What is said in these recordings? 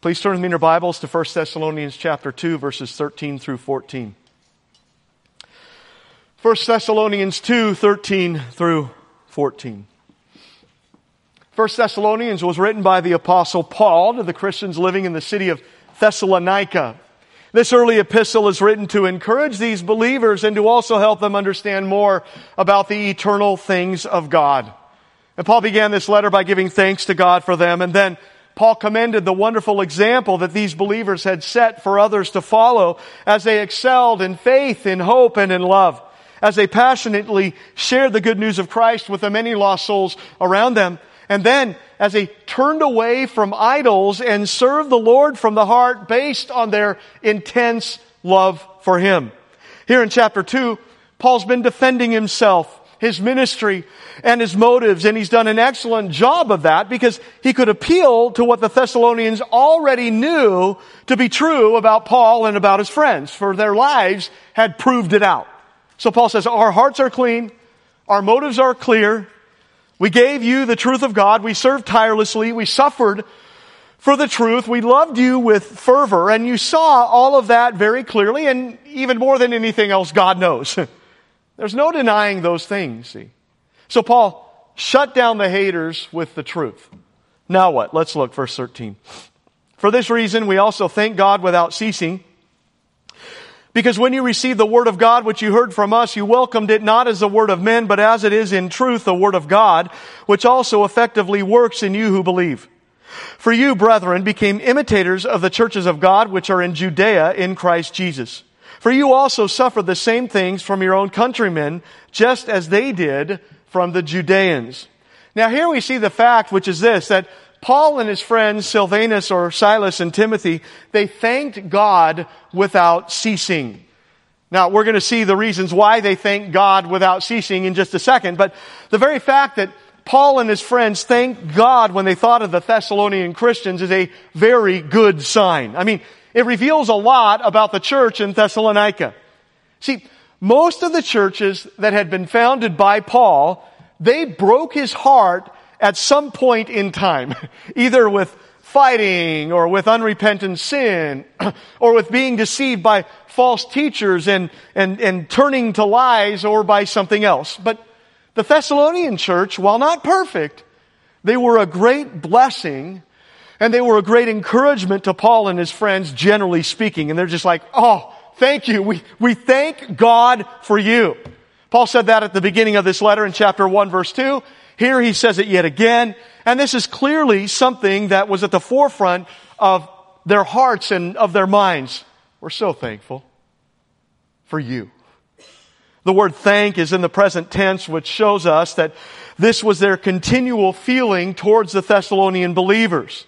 Please turn with me in your Bibles to 1 Thessalonians chapter 2, verses 13 through 14. 1 Thessalonians 2, 13 through 14. 1 Thessalonians was written by the apostle Paul to the Christians living in the city of Thessalonica. This early epistle is written to encourage these believers and to also help them understand more about the eternal things of God. And Paul began this letter by giving thanks to God for them and then Paul commended the wonderful example that these believers had set for others to follow as they excelled in faith, in hope, and in love. As they passionately shared the good news of Christ with the many lost souls around them. And then, as they turned away from idols and served the Lord from the heart based on their intense love for Him. Here in chapter 2, Paul's been defending himself, his ministry, and his motives, and he's done an excellent job of that because he could appeal to what the Thessalonians already knew to be true about Paul and about his friends, for their lives had proved it out. So Paul says, our hearts are clean, our motives are clear, we gave you the truth of God. We served tirelessly. We suffered for the truth. We loved you with fervor. And you saw all of that very clearly. And even more than anything else, God knows. There's no denying those things, see. So Paul shut down the haters with the truth. Now what? Let's look, verse 13. For this reason, we also thank God without ceasing because when you received the word of God, which you heard from us, you welcomed it not as the word of men, but as it is in truth the word of God, which also effectively works in you who believe. For you, brethren, became imitators of the churches of God which are in Judea in Christ Jesus. For you also suffered the same things from your own countrymen, just as they did from the Judeans. Now here we see the fact, which is this, that Paul and his friends, Silvanus or Silas and Timothy, they thanked God without ceasing. Now, we're going to see the reasons why they thanked God without ceasing in just a second, but the very fact that Paul and his friends thanked God when they thought of the Thessalonian Christians is a very good sign. I mean, it reveals a lot about the church in Thessalonica. See, most of the churches that had been founded by Paul, they broke his heart at some point in time, either with fighting or with unrepentant sin or with being deceived by false teachers and, and, and turning to lies or by something else. But the Thessalonian church, while not perfect, they were a great blessing and they were a great encouragement to Paul and his friends, generally speaking. And they're just like, oh, thank you. We, we thank God for you. Paul said that at the beginning of this letter in chapter 1 verse 2. Here he says it yet again. And this is clearly something that was at the forefront of their hearts and of their minds. We're so thankful for you. The word thank is in the present tense, which shows us that this was their continual feeling towards the Thessalonian believers.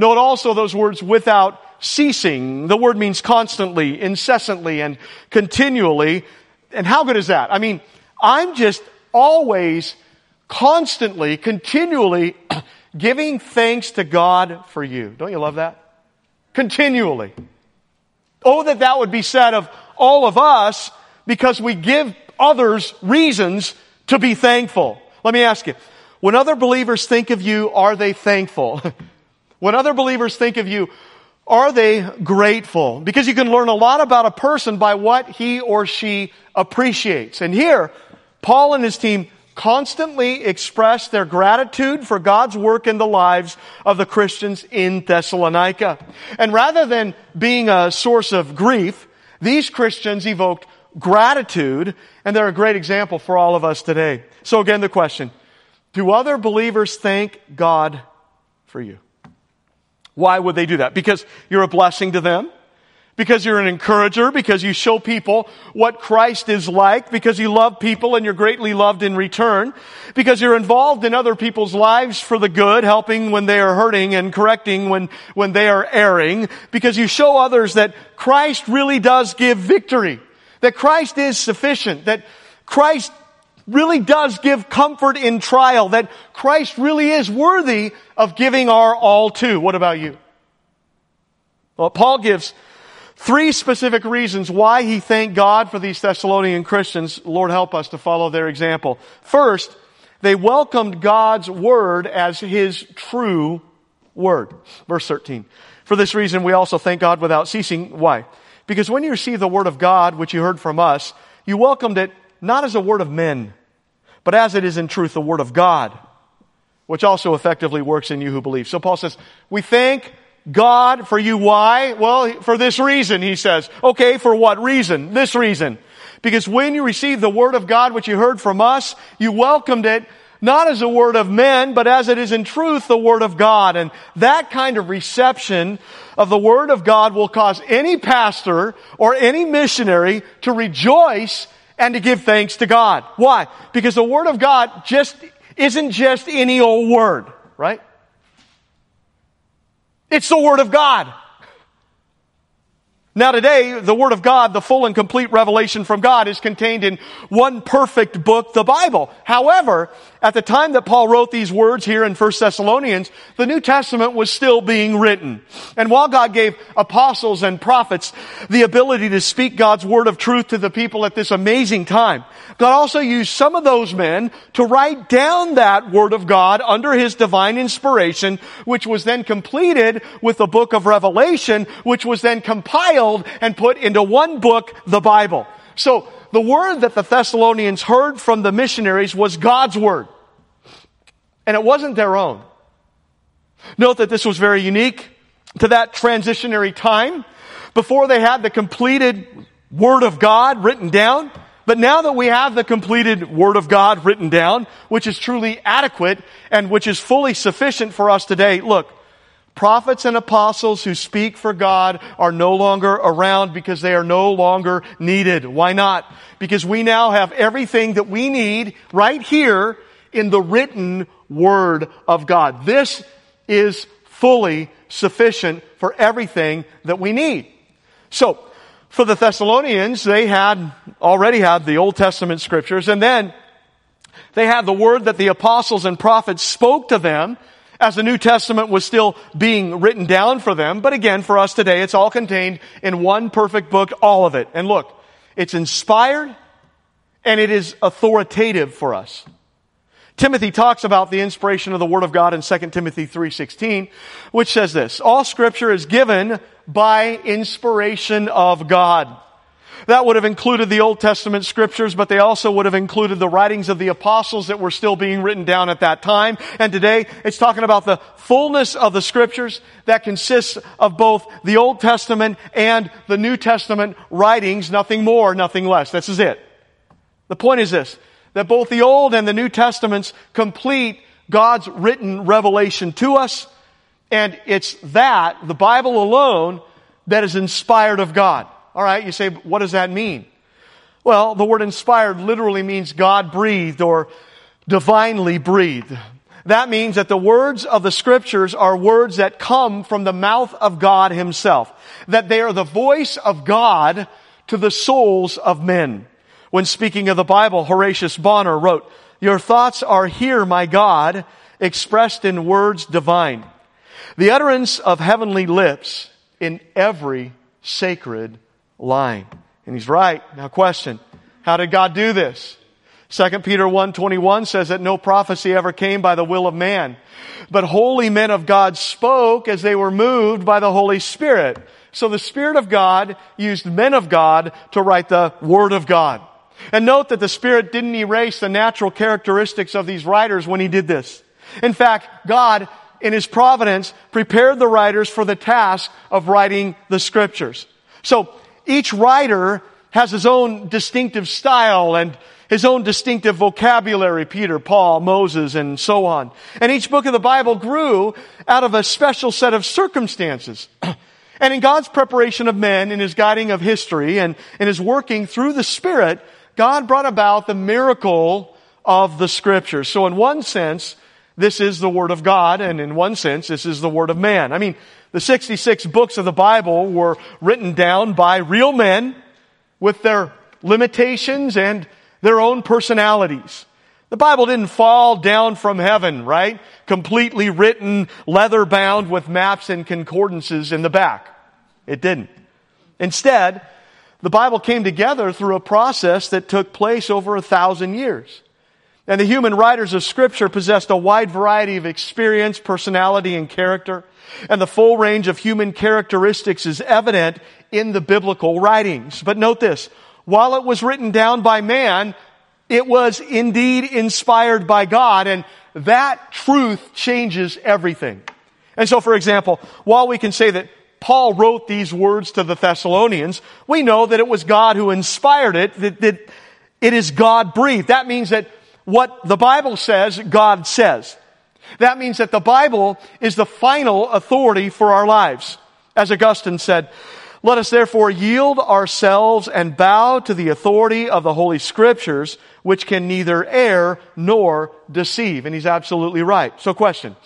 Note also those words without ceasing. The word means constantly, incessantly, and continually. And how good is that? I mean, I'm just always constantly, continually giving thanks to God for you. Don't you love that? Continually. Oh, that that would be said of all of us because we give others reasons to be thankful. Let me ask you, when other believers think of you, are they thankful? when other believers think of you, are they grateful? Because you can learn a lot about a person by what he or she appreciates. And here, Paul and his team constantly express their gratitude for God's work in the lives of the Christians in Thessalonica. And rather than being a source of grief, these Christians evoked gratitude, and they're a great example for all of us today. So again, the question, do other believers thank God for you? Why would they do that? Because you're a blessing to them? because you're an encourager, because you show people what Christ is like, because you love people and you're greatly loved in return, because you're involved in other people's lives for the good, helping when they are hurting and correcting when, when they are erring, because you show others that Christ really does give victory, that Christ is sufficient, that Christ really does give comfort in trial, that Christ really is worthy of giving our all to. What about you? Well, Paul gives Three specific reasons why he thanked God for these Thessalonian Christians. Lord help us to follow their example. First, they welcomed God's word as his true word. Verse 13. For this reason, we also thank God without ceasing. Why? Because when you received the word of God, which you heard from us, you welcomed it not as a word of men, but as it is in truth the word of God, which also effectively works in you who believe. So Paul says, we thank God for you. Why? Well, for this reason, he says. Okay, for what reason? This reason. Because when you received the word of God, which you heard from us, you welcomed it not as a word of men, but as it is in truth the word of God. And that kind of reception of the word of God will cause any pastor or any missionary to rejoice and to give thanks to God. Why? Because the word of God just isn't just any old word, right? It's the word of God. Now today, the Word of God, the full and complete revelation from God is contained in one perfect book, the Bible. However, at the time that Paul wrote these words here in 1 Thessalonians, the New Testament was still being written. And while God gave apostles and prophets the ability to speak God's word of truth to the people at this amazing time, God also used some of those men to write down that word of God under his divine inspiration, which was then completed with the book of Revelation, which was then compiled and put into one book, the Bible. So, the word that the Thessalonians heard from the missionaries was God's word. And it wasn't their own. Note that this was very unique to that transitionary time before they had the completed Word of God written down. But now that we have the completed Word of God written down, which is truly adequate and which is fully sufficient for us today, look, Prophets and apostles who speak for God are no longer around because they are no longer needed. Why not? Because we now have everything that we need right here in the written Word of God. This is fully sufficient for everything that we need. So, for the Thessalonians, they had already had the Old Testament scriptures and then they had the word that the apostles and prophets spoke to them as the New Testament was still being written down for them. But again, for us today, it's all contained in one perfect book, all of it. And look, it's inspired and it is authoritative for us. Timothy talks about the inspiration of the Word of God in 2 Timothy 3.16, which says this, All scripture is given by inspiration of God that would have included the Old Testament scriptures, but they also would have included the writings of the apostles that were still being written down at that time. And today, it's talking about the fullness of the scriptures that consists of both the Old Testament and the New Testament writings, nothing more, nothing less. This is it. The point is this, that both the Old and the New Testaments complete God's written revelation to us, and it's that, the Bible alone, that is inspired of God. All right, you say, what does that mean? Well, the word inspired literally means God breathed or divinely breathed. That means that the words of the scriptures are words that come from the mouth of God himself. That they are the voice of God to the souls of men. When speaking of the Bible, Horatius Bonar wrote, Your thoughts are here, my God, expressed in words divine. The utterance of heavenly lips in every sacred line. And he's right. Now question, how did God do this? 2 Peter 1.21 says that no prophecy ever came by the will of man, but holy men of God spoke as they were moved by the Holy Spirit. So the Spirit of God used men of God to write the Word of God. And note that the Spirit didn't erase the natural characteristics of these writers when He did this. In fact, God, in His providence, prepared the writers for the task of writing the Scriptures. So, each writer has his own distinctive style and his own distinctive vocabulary, Peter, Paul, Moses, and so on. And each book of the Bible grew out of a special set of circumstances. and in God's preparation of men, in his guiding of history, and in his working through the Spirit, God brought about the miracle of the scriptures. So in one sense, this is the Word of God, and in one sense, this is the Word of man. I mean, the 66 books of the Bible were written down by real men with their limitations and their own personalities. The Bible didn't fall down from heaven, right? Completely written, leather bound with maps and concordances in the back. It didn't. Instead, the Bible came together through a process that took place over a thousand years. And the human writers of scripture possessed a wide variety of experience, personality, and character. And the full range of human characteristics is evident in the biblical writings. But note this, while it was written down by man, it was indeed inspired by God, and that truth changes everything. And so, for example, while we can say that Paul wrote these words to the Thessalonians, we know that it was God who inspired it, that, that it is God breathed. That means that what the Bible says, God says. That means that the Bible is the final authority for our lives. As Augustine said, let us therefore yield ourselves and bow to the authority of the Holy Scriptures, which can neither err nor deceive. And he's absolutely right. So question.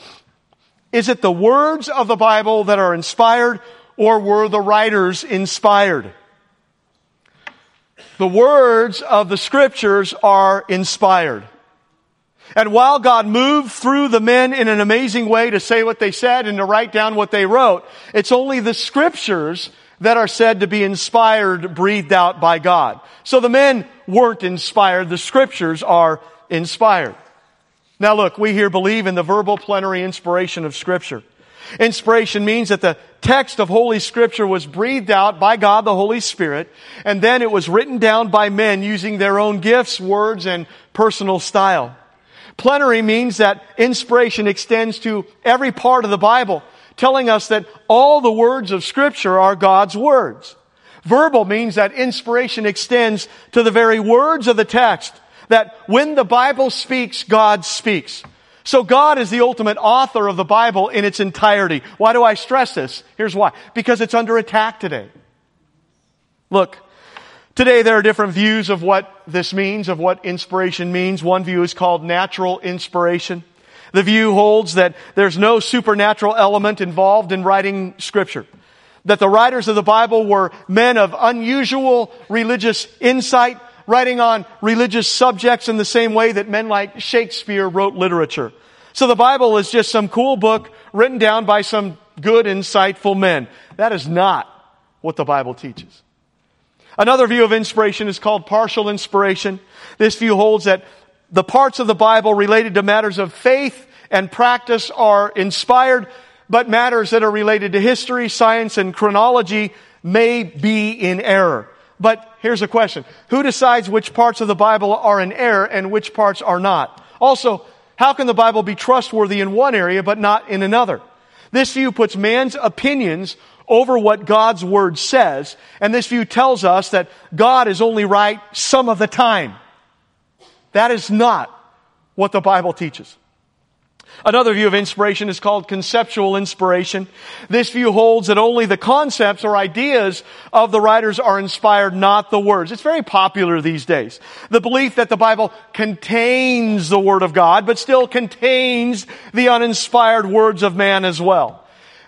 Is it the words of the Bible that are inspired or were the writers inspired? The words of the scriptures are inspired. And while God moved through the men in an amazing way to say what they said and to write down what they wrote, it's only the scriptures that are said to be inspired, breathed out by God. So the men weren't inspired, the scriptures are inspired. Now look, we here believe in the verbal plenary inspiration of scripture. Inspiration means that the text of Holy Scripture was breathed out by God the Holy Spirit, and then it was written down by men using their own gifts, words, and personal style. Plenary means that inspiration extends to every part of the Bible telling us that all the words of scripture are God's words. Verbal means that inspiration extends to the very words of the text, that when the Bible speaks, God speaks. So God is the ultimate author of the Bible in its entirety. Why do I stress this? Here's why. Because it's under attack today. Look, today there are different views of what this means, of what inspiration means. One view is called natural inspiration. The view holds that there's no supernatural element involved in writing scripture. That the writers of the Bible were men of unusual religious insight, writing on religious subjects in the same way that men like Shakespeare wrote literature. So the Bible is just some cool book written down by some good, insightful men. That is not what the Bible teaches. Another view of inspiration is called partial inspiration. This view holds that the parts of the Bible related to matters of faith and practice are inspired, but matters that are related to history, science, and chronology may be in error. But here's a question. Who decides which parts of the Bible are in error and which parts are not? Also, how can the Bible be trustworthy in one area but not in another? This view puts man's opinions over what God's Word says, and this view tells us that God is only right some of the time. That is not what the Bible teaches. Another view of inspiration is called conceptual inspiration. This view holds that only the concepts or ideas of the writers are inspired, not the words. It's very popular these days. The belief that the Bible contains the Word of God, but still contains the uninspired words of man as well.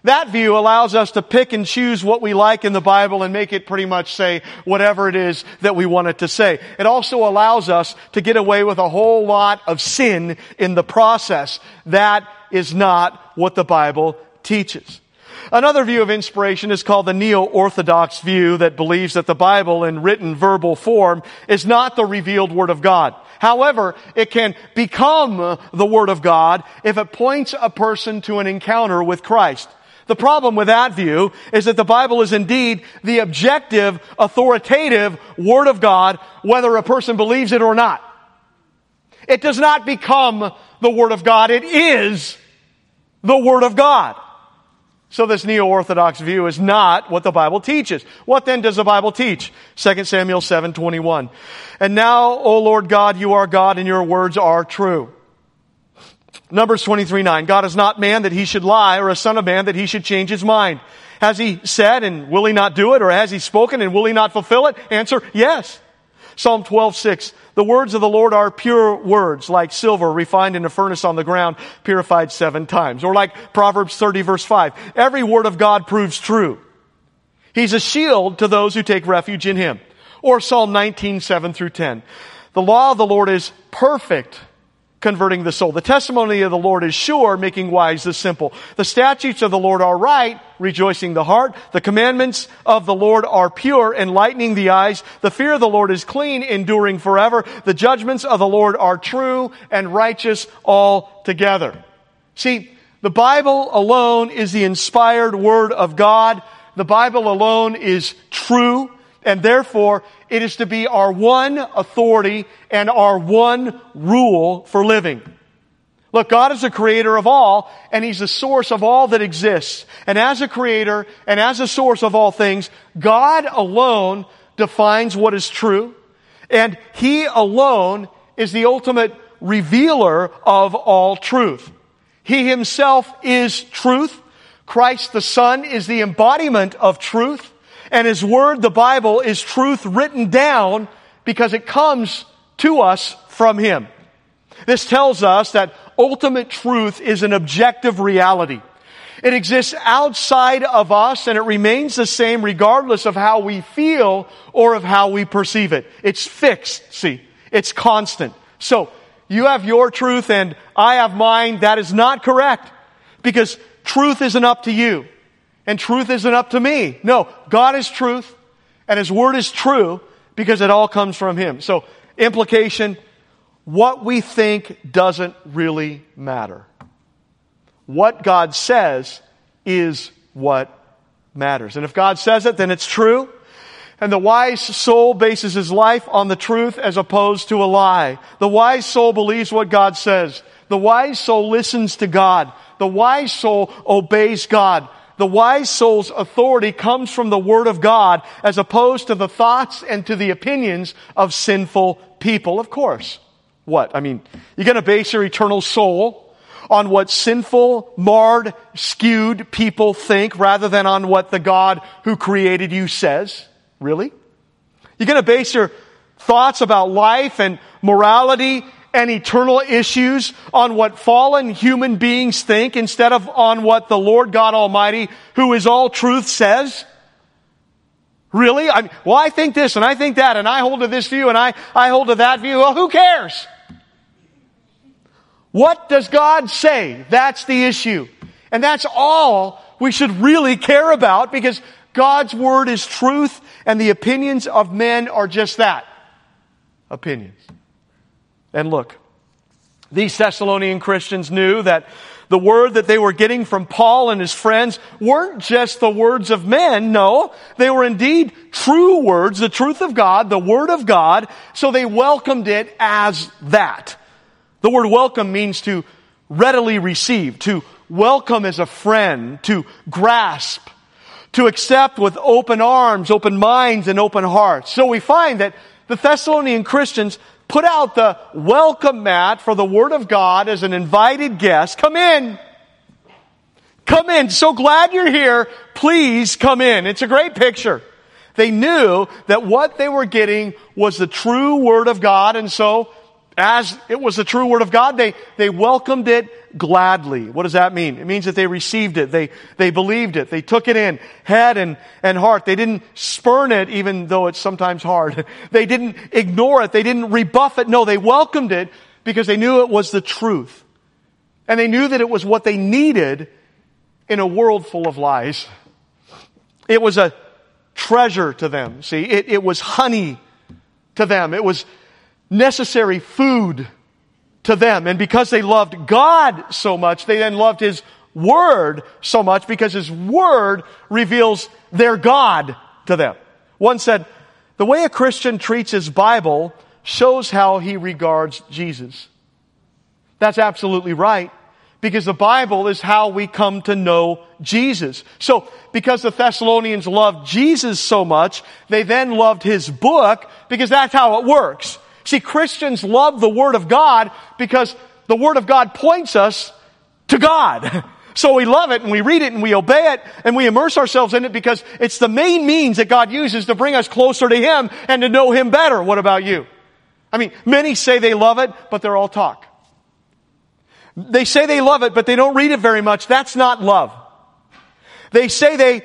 That view allows us to pick and choose what we like in the Bible and make it pretty much say whatever it is that we want it to say. It also allows us to get away with a whole lot of sin in the process. That is not what the Bible teaches. Another view of inspiration is called the neo-orthodox view that believes that the Bible in written verbal form is not the revealed Word of God. However, it can become the Word of God if it points a person to an encounter with Christ. The problem with that view is that the Bible is indeed the objective, authoritative Word of God, whether a person believes it or not. It does not become the Word of God. It is the Word of God. So this neo-orthodox view is not what the Bible teaches. What then does the Bible teach? 2 Samuel 7:21. And now, O Lord God, you are God and your words are true. Numbers 23, 9. God is not man that he should lie or a son of man that he should change his mind. Has he said and will he not do it? Or has he spoken and will he not fulfill it? Answer, yes. Psalm 12, 6. The words of the Lord are pure words, like silver refined in a furnace on the ground, purified seven times. Or like Proverbs 30 verse 5. Every word of God proves true. He's a shield to those who take refuge in him. Or Psalm 19, 7 through 10. The law of the Lord is perfect converting the soul. The testimony of the Lord is sure, making wise the simple. The statutes of the Lord are right, rejoicing the heart. The commandments of the Lord are pure, enlightening the eyes. The fear of the Lord is clean, enduring forever. The judgments of the Lord are true and righteous altogether. See, the Bible alone is the inspired word of God. The Bible alone is true, and therefore it is to be our one authority and our one rule for living. Look, God is the creator of all, and He's the source of all that exists. And as a creator and as a source of all things, God alone defines what is true, and He alone is the ultimate revealer of all truth. He Himself is truth. Christ the Son is the embodiment of truth. And His Word, the Bible, is truth written down because it comes to us from Him. This tells us that ultimate truth is an objective reality. It exists outside of us and it remains the same regardless of how we feel or of how we perceive it. It's fixed, see. It's constant. So, you have your truth and I have mine. That is not correct because truth isn't up to you and truth isn't up to me. No, God is truth and His Word is true because it all comes from Him. So, implication, what we think doesn't really matter. What God says is what matters. And if God says it, then it's true. And the wise soul bases his life on the truth as opposed to a lie. The wise soul believes what God says. The wise soul listens to God. The wise soul obeys God the wise soul's authority comes from the Word of God as opposed to the thoughts and to the opinions of sinful people. Of course. What? I mean, you're going to base your eternal soul on what sinful, marred, skewed people think rather than on what the God who created you says? Really? You're going to base your thoughts about life and morality and eternal issues on what fallen human beings think instead of on what the Lord God Almighty, who is all truth, says? Really? I well, I think this and I think that and I hold to this view and I, I hold to that view. Well, who cares? What does God say? That's the issue. And that's all we should really care about because God's word is truth and the opinions of men are just that. Opinions. And look, these Thessalonian Christians knew that the word that they were getting from Paul and his friends weren't just the words of men. No, they were indeed true words, the truth of God, the word of God. So they welcomed it as that. The word welcome means to readily receive, to welcome as a friend, to grasp, to accept with open arms, open minds, and open hearts. So we find that the Thessalonian Christians put out the welcome mat for the Word of God as an invited guest. Come in. Come in. So glad you're here. Please come in. It's a great picture. They knew that what they were getting was the true Word of God, and so as it was the true word of God, they, they welcomed it gladly. What does that mean? It means that they received it. They, they believed it. They took it in head and, and heart. They didn't spurn it even though it's sometimes hard. They didn't ignore it. They didn't rebuff it. No, they welcomed it because they knew it was the truth. And they knew that it was what they needed in a world full of lies. It was a treasure to them. See, it, it was honey to them. It was, necessary food to them. And because they loved God so much, they then loved His Word so much because His Word reveals their God to them. One said, the way a Christian treats his Bible shows how he regards Jesus. That's absolutely right. Because the Bible is how we come to know Jesus. So, because the Thessalonians loved Jesus so much, they then loved his book because that's how it works. See, Christians love the Word of God because the Word of God points us to God. So we love it and we read it and we obey it and we immerse ourselves in it because it's the main means that God uses to bring us closer to Him and to know Him better. What about you? I mean, many say they love it, but they're all talk. They say they love it, but they don't read it very much. That's not love. They say they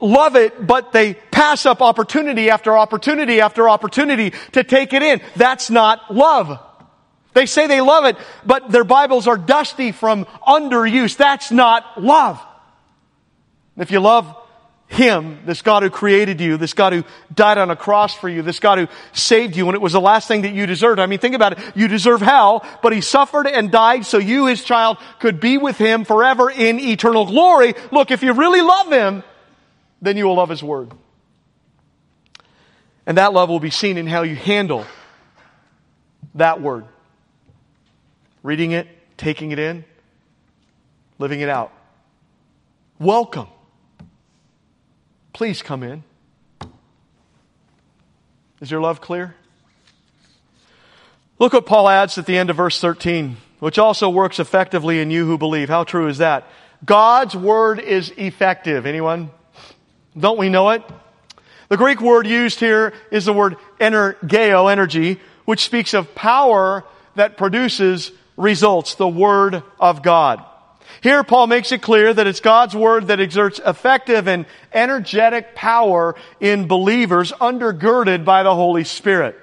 love it, but they pass up opportunity after opportunity after opportunity to take it in. That's not love. They say they love it, but their Bibles are dusty from underuse. That's not love. If you love him, this God who created you, this God who died on a cross for you, this God who saved you when it was the last thing that you deserved. I mean, think about it. You deserve hell, but he suffered and died so you, his child, could be with him forever in eternal glory. Look, if you really love him, then you will love his word. And that love will be seen in how you handle that word. Reading it, taking it in, living it out. Welcome Please come in. Is your love clear? Look what Paul adds at the end of verse 13, which also works effectively in you who believe. How true is that? God's word is effective. Anyone? Don't we know it? The Greek word used here is the word energeo, energy, which speaks of power that produces results, the word of God. Here, Paul makes it clear that it's God's Word that exerts effective and energetic power in believers undergirded by the Holy Spirit.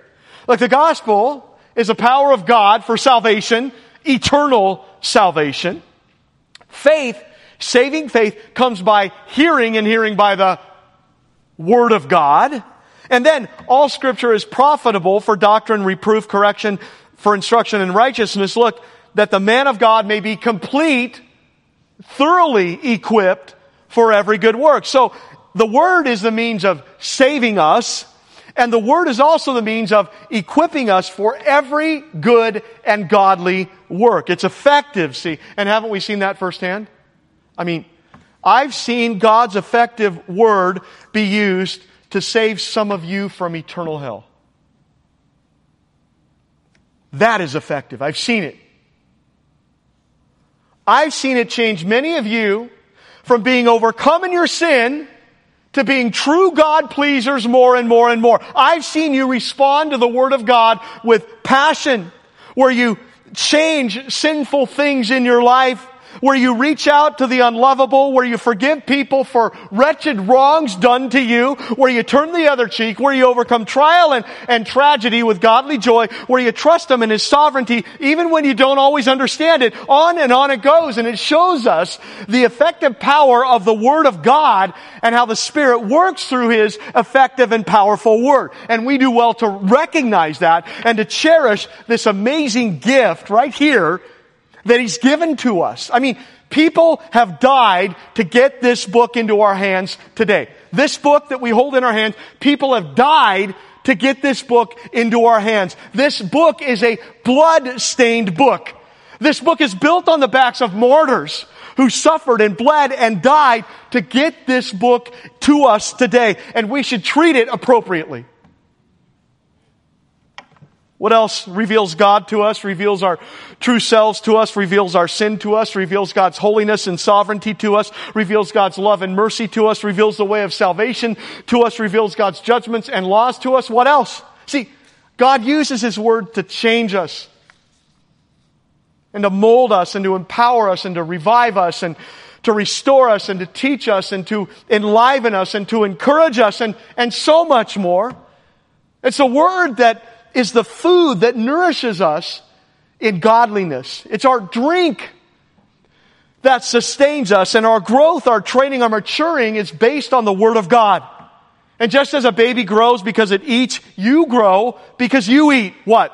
Like the gospel is a power of God for salvation, eternal salvation. Faith, saving faith, comes by hearing and hearing by the Word of God. And then all scripture is profitable for doctrine, reproof, correction, for instruction in righteousness. Look, that the man of God may be complete, thoroughly equipped for every good work. So the Word is the means of saving us, and the Word is also the means of equipping us for every good and godly work. It's effective, see, and haven't we seen that firsthand? I mean, I've seen God's effective Word be used to save some of you from eternal hell. That is effective. I've seen it. I've seen it change many of you from being overcome in your sin to being true God pleasers more and more and more. I've seen you respond to the Word of God with passion, where you change sinful things in your life where you reach out to the unlovable, where you forgive people for wretched wrongs done to you, where you turn the other cheek, where you overcome trial and, and tragedy with godly joy, where you trust Him in His sovereignty, even when you don't always understand it. On and on it goes, and it shows us the effective power of the Word of God and how the Spirit works through His effective and powerful Word. And we do well to recognize that and to cherish this amazing gift right here that He's given to us. I mean, people have died to get this book into our hands today. This book that we hold in our hands, people have died to get this book into our hands. This book is a blood-stained book. This book is built on the backs of martyrs who suffered and bled and died to get this book to us today. And we should treat it appropriately. What else reveals God to us, reveals our true selves to us, reveals our sin to us, reveals God's holiness and sovereignty to us, reveals God's love and mercy to us, reveals the way of salvation to us, reveals God's judgments and laws to us. What else? See, God uses His Word to change us and to mold us and to empower us and to revive us and to restore us and to teach us and to enliven us and to encourage us and, and so much more. It's a word that is the food that nourishes us in godliness. It's our drink that sustains us and our growth, our training, our maturing is based on the Word of God. And just as a baby grows because it eats, you grow because you eat what?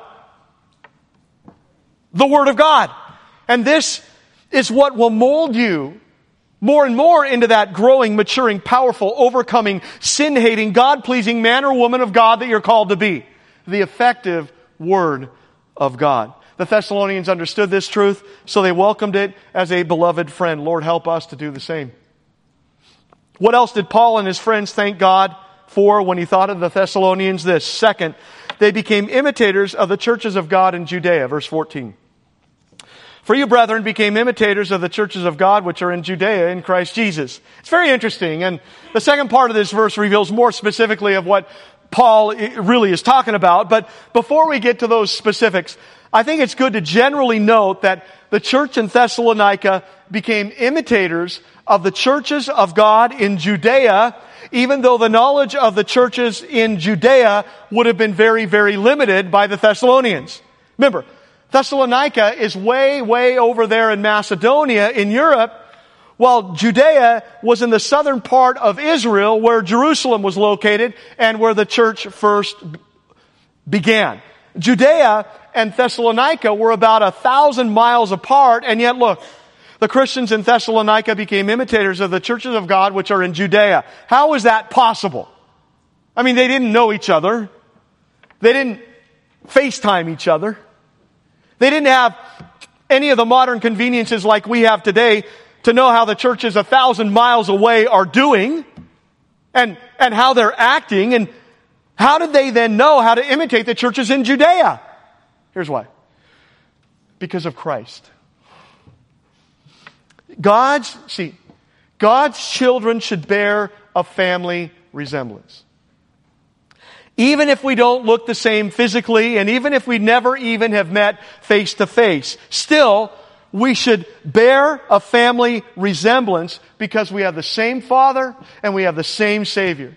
The Word of God. And this is what will mold you more and more into that growing, maturing, powerful, overcoming, sin-hating, God-pleasing man or woman of God that you're called to be the effective Word of God. The Thessalonians understood this truth, so they welcomed it as a beloved friend. Lord, help us to do the same. What else did Paul and his friends thank God for when he thought of the Thessalonians? This. Second, they became imitators of the churches of God in Judea. Verse 14. For you, brethren, became imitators of the churches of God which are in Judea in Christ Jesus. It's very interesting. And the second part of this verse reveals more specifically of what Paul really is talking about. But before we get to those specifics, I think it's good to generally note that the church in Thessalonica became imitators of the churches of God in Judea, even though the knowledge of the churches in Judea would have been very, very limited by the Thessalonians. Remember, Thessalonica is way, way over there in Macedonia in Europe, while Judea was in the southern part of Israel where Jerusalem was located and where the church first began. Judea and Thessalonica were about a thousand miles apart, and yet look, the Christians in Thessalonica became imitators of the churches of God which are in Judea. How is that possible? I mean, they didn't know each other. They didn't FaceTime each other. They didn't have any of the modern conveniences like we have today to know how the churches a thousand miles away are doing and, and how they're acting. And how did they then know how to imitate the churches in Judea? Here's why. Because of Christ. God's, see, God's children should bear a family resemblance. Even if we don't look the same physically, and even if we never even have met face to face, still, we should bear a family resemblance because we have the same Father and we have the same Savior.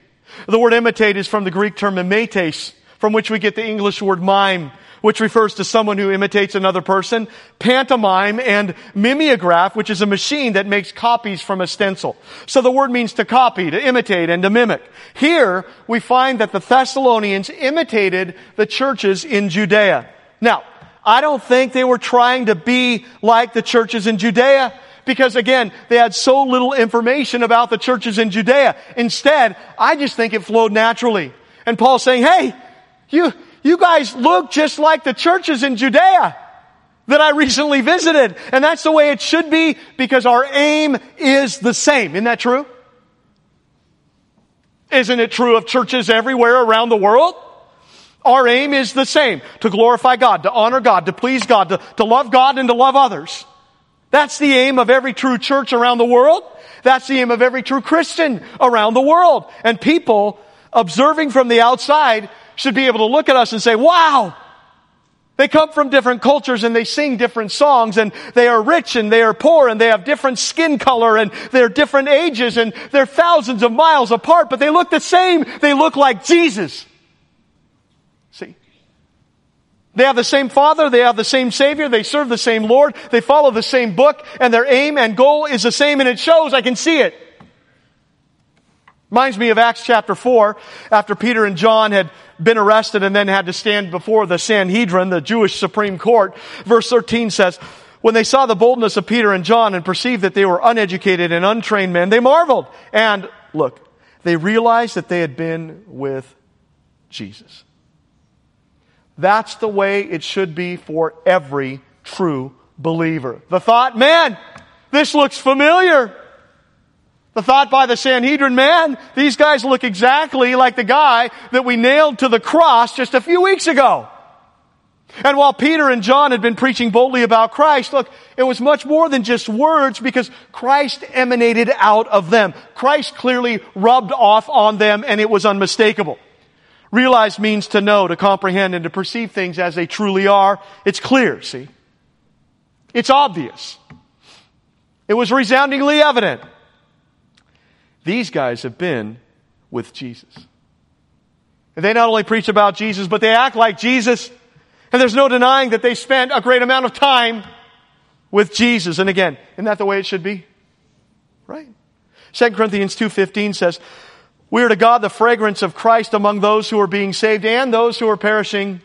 The word imitate is from the Greek term mimetes, from which we get the English word mime which refers to someone who imitates another person, pantomime, and mimeograph, which is a machine that makes copies from a stencil. So the word means to copy, to imitate, and to mimic. Here, we find that the Thessalonians imitated the churches in Judea. Now, I don't think they were trying to be like the churches in Judea because again, they had so little information about the churches in Judea. Instead, I just think it flowed naturally. And Paul's saying, hey, you, you guys look just like the churches in Judea that I recently visited. And that's the way it should be because our aim is the same. Isn't that true? Isn't it true of churches everywhere around the world? Our aim is the same. To glorify God, to honor God, to please God, to, to love God and to love others. That's the aim of every true church around the world. That's the aim of every true Christian around the world. And people observing from the outside should be able to look at us and say, wow, they come from different cultures and they sing different songs and they are rich and they are poor and they have different skin color and they're different ages and they're thousands of miles apart, but they look the same. They look like Jesus. See? They have the same Father, they have the same Savior, they serve the same Lord, they follow the same book, and their aim and goal is the same and it shows, I can see it. Reminds me of Acts chapter 4, after Peter and John had been arrested and then had to stand before the Sanhedrin, the Jewish Supreme Court. Verse 13 says, when they saw the boldness of Peter and John and perceived that they were uneducated and untrained men, they marveled. And look, they realized that they had been with Jesus. That's the way it should be for every true believer. The thought, man, this looks familiar. The thought by the Sanhedrin, man, these guys look exactly like the guy that we nailed to the cross just a few weeks ago. And while Peter and John had been preaching boldly about Christ, look, it was much more than just words because Christ emanated out of them. Christ clearly rubbed off on them and it was unmistakable. Realize means to know, to comprehend, and to perceive things as they truly are. It's clear, see? It's obvious. It was resoundingly evident. These guys have been with Jesus. And they not only preach about Jesus, but they act like Jesus. And there's no denying that they spent a great amount of time with Jesus. And again, isn't that the way it should be? Right? 2 Corinthians 2.15 says, We are to God the fragrance of Christ among those who are being saved and those who are perishing.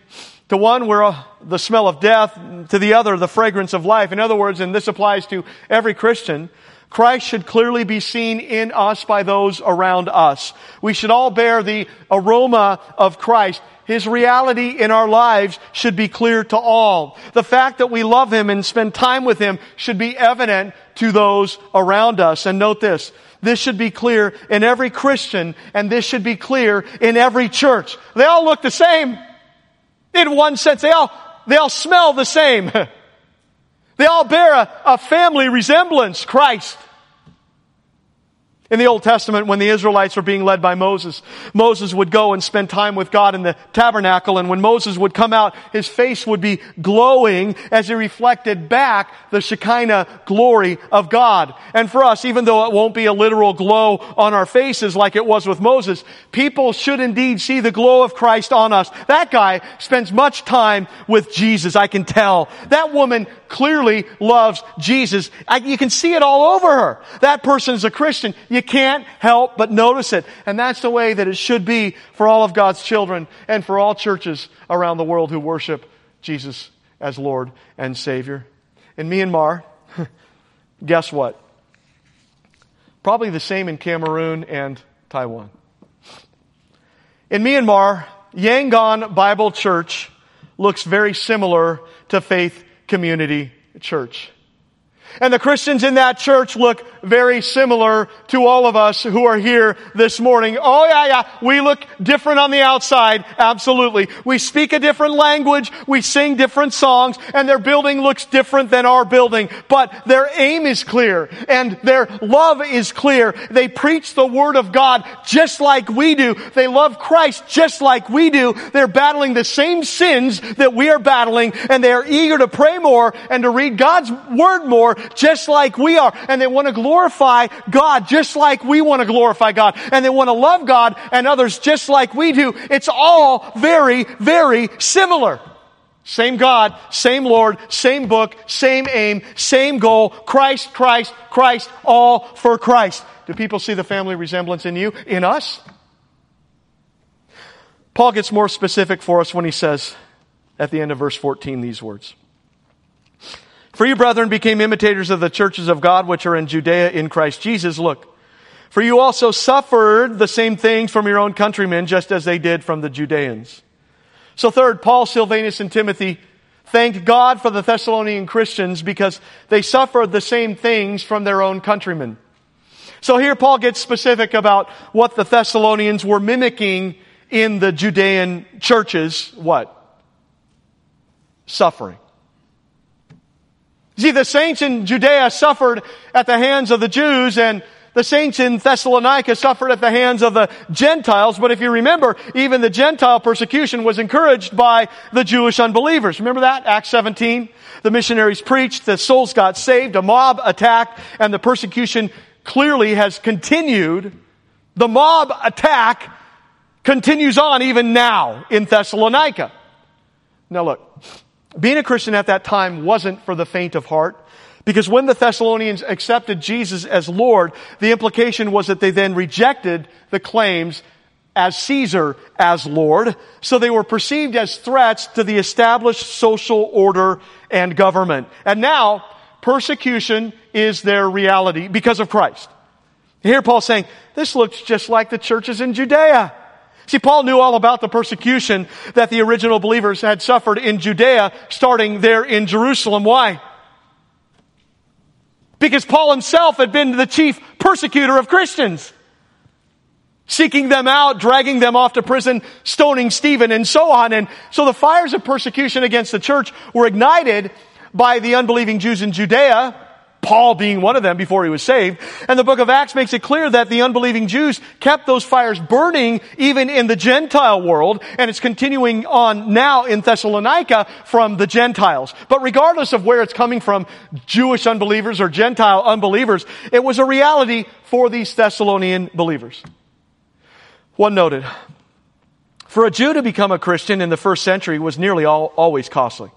To one, we're uh, the smell of death. To the other, the fragrance of life. In other words, and this applies to every Christian, Christ should clearly be seen in us by those around us. We should all bear the aroma of Christ. His reality in our lives should be clear to all. The fact that we love Him and spend time with Him should be evident to those around us. And note this, this should be clear in every Christian and this should be clear in every church. They all look the same. In one sense, they all, they all smell the same. They all bear a, a family resemblance, Christ. In the Old Testament, when the Israelites were being led by Moses, Moses would go and spend time with God in the tabernacle, and when Moses would come out, his face would be glowing as he reflected back the Shekinah glory of God. And for us, even though it won't be a literal glow on our faces like it was with Moses, people should indeed see the glow of Christ on us. That guy spends much time with Jesus, I can tell. That woman clearly loves Jesus. I, you can see it all over her. That person is a Christian. You can't help but notice it. And that's the way that it should be for all of God's children and for all churches around the world who worship Jesus as Lord and Savior. In Myanmar, guess what? Probably the same in Cameroon and Taiwan. In Myanmar, Yangon Bible Church looks very similar to Faith Community Church. And the Christians in that church look very similar to all of us who are here this morning. Oh yeah, yeah, we look different on the outside. Absolutely. We speak a different language. We sing different songs and their building looks different than our building. But their aim is clear and their love is clear. They preach the Word of God just like we do. They love Christ just like we do. They're battling the same sins that we are battling and they are eager to pray more and to read God's Word more just like we are. And they want to glorify God just like we want to glorify God. And they want to love God and others just like we do. It's all very, very similar. Same God, same Lord, same book, same aim, same goal. Christ, Christ, Christ, all for Christ. Do people see the family resemblance in you? In us? Paul gets more specific for us when he says at the end of verse 14 these words. For you, brethren, became imitators of the churches of God which are in Judea in Christ Jesus. Look, for you also suffered the same things from your own countrymen, just as they did from the Judeans. So third, Paul, Silvanus, and Timothy thanked God for the Thessalonian Christians because they suffered the same things from their own countrymen. So here Paul gets specific about what the Thessalonians were mimicking in the Judean churches. What? Suffering. See, the saints in Judea suffered at the hands of the Jews and the saints in Thessalonica suffered at the hands of the Gentiles, but if you remember, even the Gentile persecution was encouraged by the Jewish unbelievers. Remember that? Acts 17? The missionaries preached, the souls got saved, a mob attacked, and the persecution clearly has continued. The mob attack continues on even now in Thessalonica. Now look, being a Christian at that time wasn't for the faint of heart. Because when the Thessalonians accepted Jesus as Lord, the implication was that they then rejected the claims as Caesar as Lord. So they were perceived as threats to the established social order and government. And now, persecution is their reality because of Christ. Here Paul's saying, this looks just like the churches in Judea. See, Paul knew all about the persecution that the original believers had suffered in Judea, starting there in Jerusalem. Why? Because Paul himself had been the chief persecutor of Christians. Seeking them out, dragging them off to prison, stoning Stephen, and so on. And so the fires of persecution against the church were ignited by the unbelieving Jews in Judea, Paul being one of them before he was saved. And the book of Acts makes it clear that the unbelieving Jews kept those fires burning even in the Gentile world, and it's continuing on now in Thessalonica from the Gentiles. But regardless of where it's coming from, Jewish unbelievers or Gentile unbelievers, it was a reality for these Thessalonian believers. One noted, for a Jew to become a Christian in the first century was nearly all, always costly.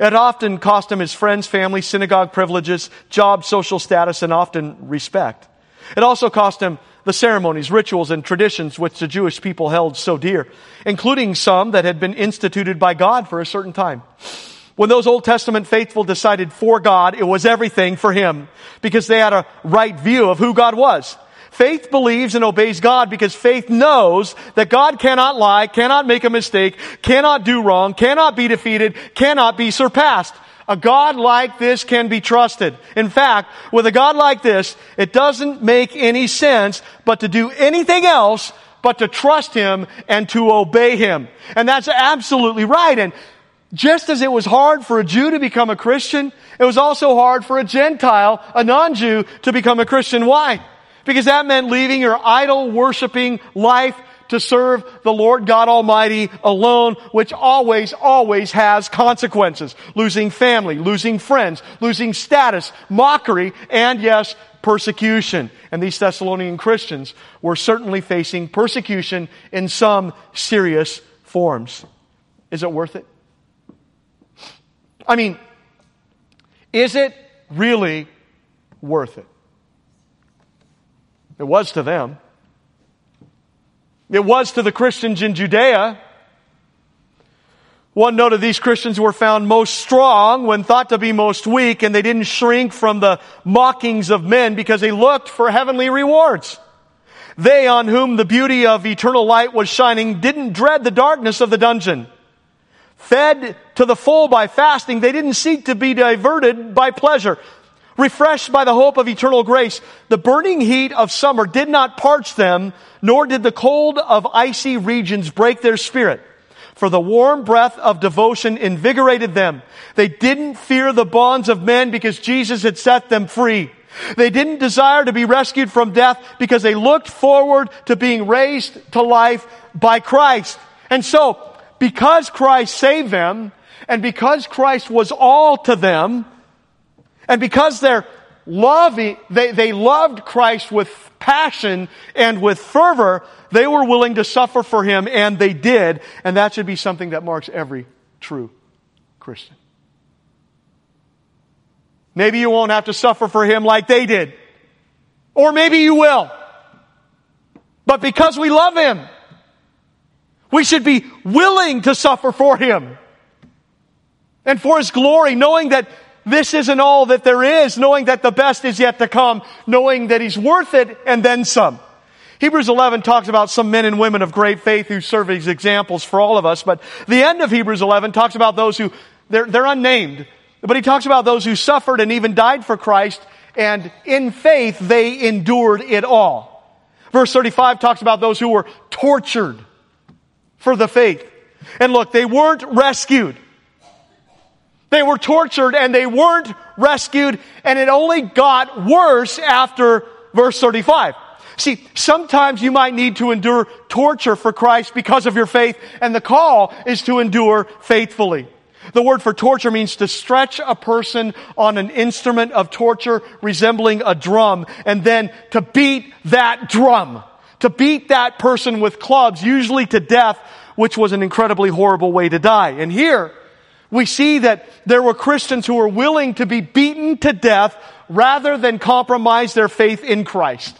It often cost him his friends, family, synagogue privileges, job, social status, and often respect. It also cost him the ceremonies, rituals, and traditions which the Jewish people held so dear, including some that had been instituted by God for a certain time. When those Old Testament faithful decided for God, it was everything for Him because they had a right view of who God was. Faith believes and obeys God because faith knows that God cannot lie, cannot make a mistake, cannot do wrong, cannot be defeated, cannot be surpassed. A God like this can be trusted. In fact, with a God like this, it doesn't make any sense but to do anything else but to trust Him and to obey Him. And that's absolutely right. And just as it was hard for a Jew to become a Christian, it was also hard for a Gentile, a non-Jew, to become a Christian. Why? Because that meant leaving your idol worshiping life to serve the Lord God Almighty alone, which always, always has consequences. Losing family, losing friends, losing status, mockery, and yes, persecution. And these Thessalonian Christians were certainly facing persecution in some serious forms. Is it worth it? I mean, is it really worth it? It was to them. It was to the Christians in Judea. One noted these Christians were found most strong when thought to be most weak, and they didn't shrink from the mockings of men because they looked for heavenly rewards. They on whom the beauty of eternal light was shining didn't dread the darkness of the dungeon. Fed to the full by fasting, they didn't seek to be diverted by pleasure. Refreshed by the hope of eternal grace, the burning heat of summer did not parch them, nor did the cold of icy regions break their spirit. For the warm breath of devotion invigorated them. They didn't fear the bonds of men because Jesus had set them free. They didn't desire to be rescued from death because they looked forward to being raised to life by Christ. And so, because Christ saved them, and because Christ was all to them, and because they're loving, they, they loved Christ with passion and with fervor, they were willing to suffer for him, and they did. And that should be something that marks every true Christian. Maybe you won't have to suffer for him like they did. Or maybe you will. But because we love him, we should be willing to suffer for Him and for His glory, knowing that this isn't all that there is, knowing that the best is yet to come, knowing that He's worth it and then some. Hebrews 11 talks about some men and women of great faith who serve as examples for all of us, but the end of Hebrews 11 talks about those who, they're, they're unnamed, but he talks about those who suffered and even died for Christ, and in faith they endured it all. Verse 35 talks about those who were tortured for the faith. And look, they weren't rescued. They were tortured and they weren't rescued and it only got worse after verse 35. See, sometimes you might need to endure torture for Christ because of your faith and the call is to endure faithfully. The word for torture means to stretch a person on an instrument of torture resembling a drum and then to beat that drum to beat that person with clubs, usually to death, which was an incredibly horrible way to die. And here, we see that there were Christians who were willing to be beaten to death rather than compromise their faith in Christ.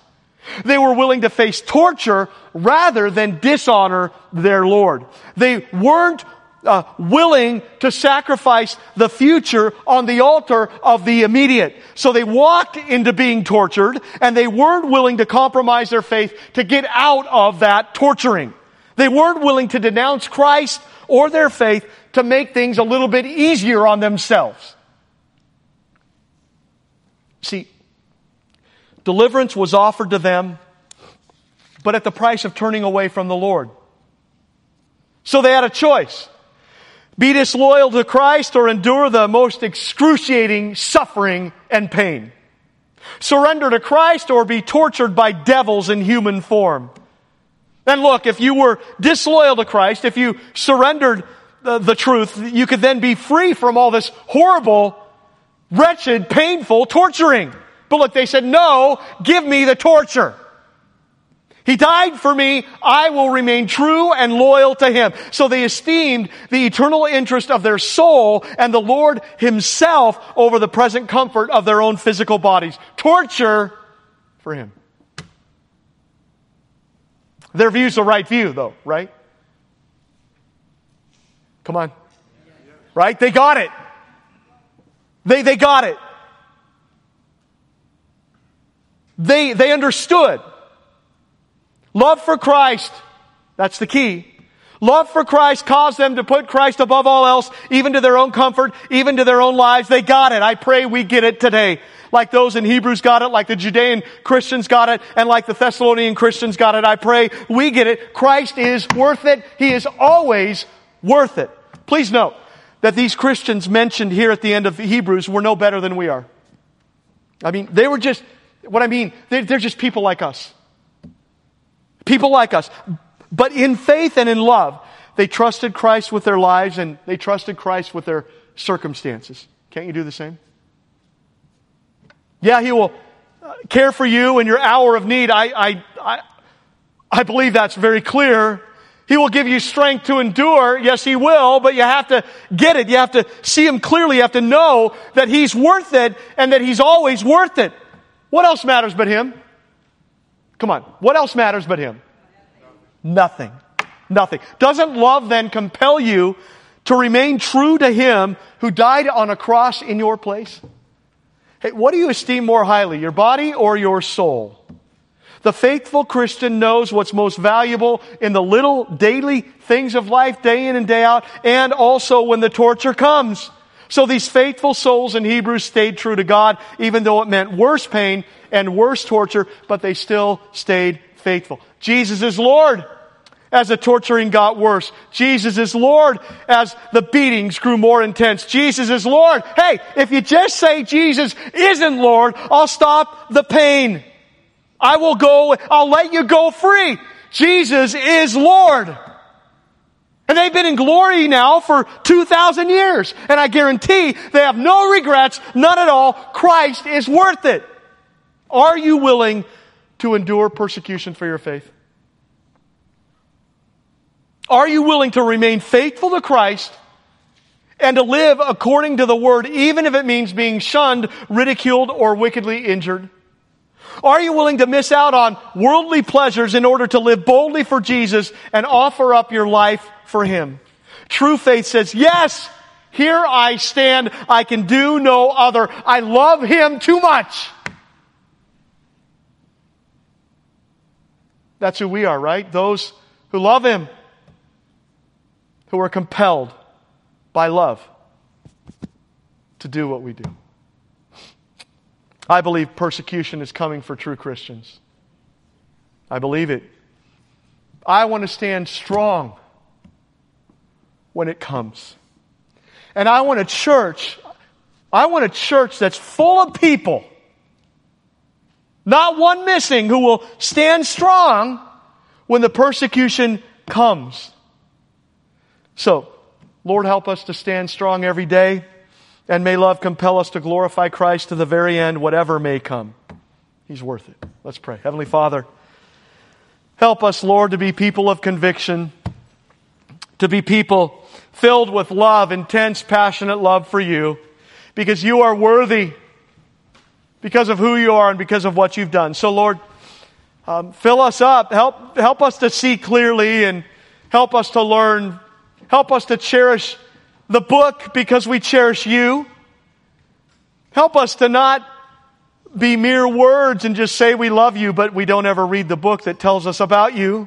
They were willing to face torture rather than dishonor their Lord. They weren't uh, willing to sacrifice the future on the altar of the immediate. So they walked into being tortured and they weren't willing to compromise their faith to get out of that torturing. They weren't willing to denounce Christ or their faith to make things a little bit easier on themselves. See, deliverance was offered to them, but at the price of turning away from the Lord. So they had a choice. Be disloyal to Christ or endure the most excruciating suffering and pain. Surrender to Christ or be tortured by devils in human form. And look, if you were disloyal to Christ, if you surrendered the, the truth, you could then be free from all this horrible, wretched, painful torturing. But look, they said, no, give me the torture. He died for me. I will remain true and loyal to him. So they esteemed the eternal interest of their soul and the Lord himself over the present comfort of their own physical bodies. Torture for him. Their view's the right view, though, right? Come on. Right? They got it. They, they got it. They, they understood. Love for Christ, that's the key. Love for Christ caused them to put Christ above all else, even to their own comfort, even to their own lives. They got it. I pray we get it today. Like those in Hebrews got it, like the Judean Christians got it, and like the Thessalonian Christians got it. I pray we get it. Christ is worth it. He is always worth it. Please note that these Christians mentioned here at the end of Hebrews were no better than we are. I mean, they were just What I mean, they're, they're just people like us. People like us. But in faith and in love, they trusted Christ with their lives and they trusted Christ with their circumstances. Can't you do the same? Yeah, He will uh, care for you in your hour of need. I, I, I, I believe that's very clear. He will give you strength to endure. Yes, He will, but you have to get it. You have to see Him clearly. You have to know that He's worth it and that He's always worth it. What else matters but Him? Come on. What else matters but Him? Nothing. Nothing. Doesn't love then compel you to remain true to Him who died on a cross in your place? Hey, what do you esteem more highly, your body or your soul? The faithful Christian knows what's most valuable in the little daily things of life, day in and day out, and also when the torture comes. So these faithful souls in Hebrews stayed true to God, even though it meant worse pain and worse torture, but they still stayed faithful. Jesus is Lord as the torturing got worse. Jesus is Lord as the beatings grew more intense. Jesus is Lord. Hey, if you just say Jesus isn't Lord, I'll stop the pain. I will go, I'll let you go free. Jesus is Lord. And they've been in glory now for 2,000 years. And I guarantee they have no regrets, none at all. Christ is worth it. Are you willing to endure persecution for your faith? Are you willing to remain faithful to Christ and to live according to the word, even if it means being shunned, ridiculed, or wickedly injured? Are you willing to miss out on worldly pleasures in order to live boldly for Jesus and offer up your life for Him? True faith says, yes, here I stand. I can do no other. I love Him too much. That's who we are, right? Those who love Him who are compelled by love to do what we do. I believe persecution is coming for true Christians. I believe it. I want to stand strong when it comes. And I want a church, I want a church that's full of people, not one missing, who will stand strong when the persecution comes. So, Lord, help us to stand strong every day, and may love compel us to glorify Christ to the very end, whatever may come. He's worth it. Let's pray. Heavenly Father, help us, Lord, to be people of conviction, to be people filled with love, intense, passionate love for you, because you are worthy, because of who you are and because of what you've done. So, Lord, um, fill us up. Help, help us to see clearly and help us to learn Help us to cherish the book because we cherish you. Help us to not be mere words and just say we love you, but we don't ever read the book that tells us about you.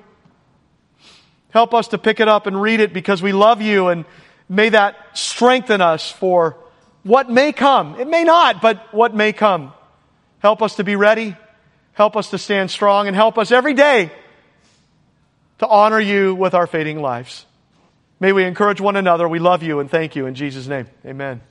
Help us to pick it up and read it because we love you, and may that strengthen us for what may come. It may not, but what may come. Help us to be ready. Help us to stand strong, and help us every day to honor you with our fading lives. May we encourage one another. We love you and thank you in Jesus' name. Amen.